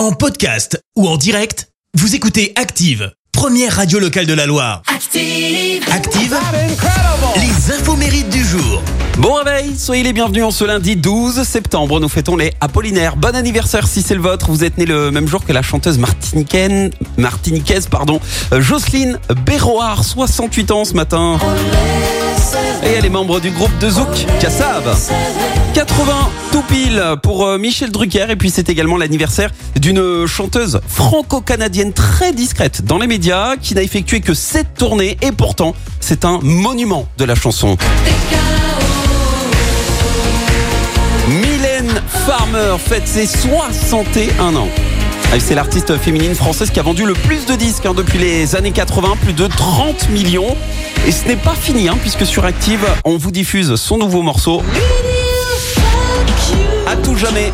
En podcast ou en direct, vous écoutez Active, première radio locale de la Loire. Active. Active, les infos mérites du jour. Bon réveil, soyez les bienvenus en ce lundi 12 septembre. Nous fêtons les Apollinaires. Bon anniversaire si c'est le vôtre. Vous êtes né le même jour que la chanteuse martiniquaine, martiniquaise, pardon, euh, Jocelyne Béroard, 68 ans ce matin. Et elle est membre du groupe de Zouk, Kassav. 80 tout pile pour euh, Michel Drucker. Et puis c'est également l'anniversaire d'une chanteuse franco-canadienne très discrète dans les médias qui n'a effectué que 7 tournées. Et pourtant, c'est un monument de la chanson. Mylène Farmer fête ses 61 ans. Ah, C'est l'artiste féminine française qui a vendu le plus de disques hein, depuis les années 80, plus de 30 millions. Et ce n'est pas fini, hein, puisque sur Active, on vous diffuse son nouveau morceau, À tout jamais.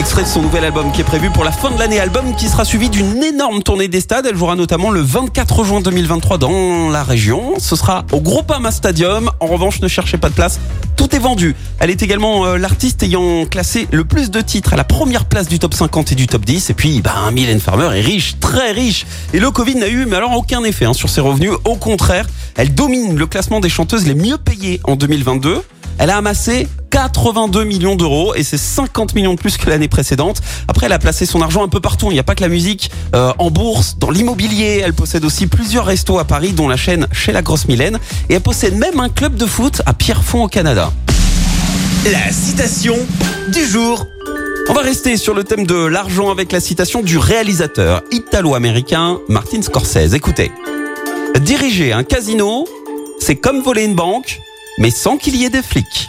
Extrait de son nouvel album qui est prévu pour la fin de l'année. Album qui sera suivi d'une énorme tournée des stades. Elle jouera notamment le 24 juin 2023 dans la région. Ce sera au Groupama Stadium. En revanche, ne cherchez pas de place. Tout est vendu. Elle est également euh, l'artiste ayant classé le plus de titres à la première place du top 50 et du top 10. Et puis, ben, Mylène Farmer est riche, très riche. Et le Covid n'a eu, mais alors aucun effet hein, sur ses revenus. Au contraire, elle domine le classement des chanteuses les mieux payées en 2022. Elle a amassé 82 millions d'euros et c'est 50 millions de plus que l'année précédente. Après, elle a placé son argent un peu partout. Il n'y a pas que la musique, euh, en bourse, dans l'immobilier. Elle possède aussi plusieurs restos à Paris, dont la chaîne Chez la Grosse Mylène. Et elle possède même un club de foot à Pierrefonds au Canada. La citation du jour. On va rester sur le thème de l'argent avec la citation du réalisateur italo-américain Martin Scorsese. Écoutez. Diriger un casino, c'est comme voler une banque, mais sans qu'il y ait des flics.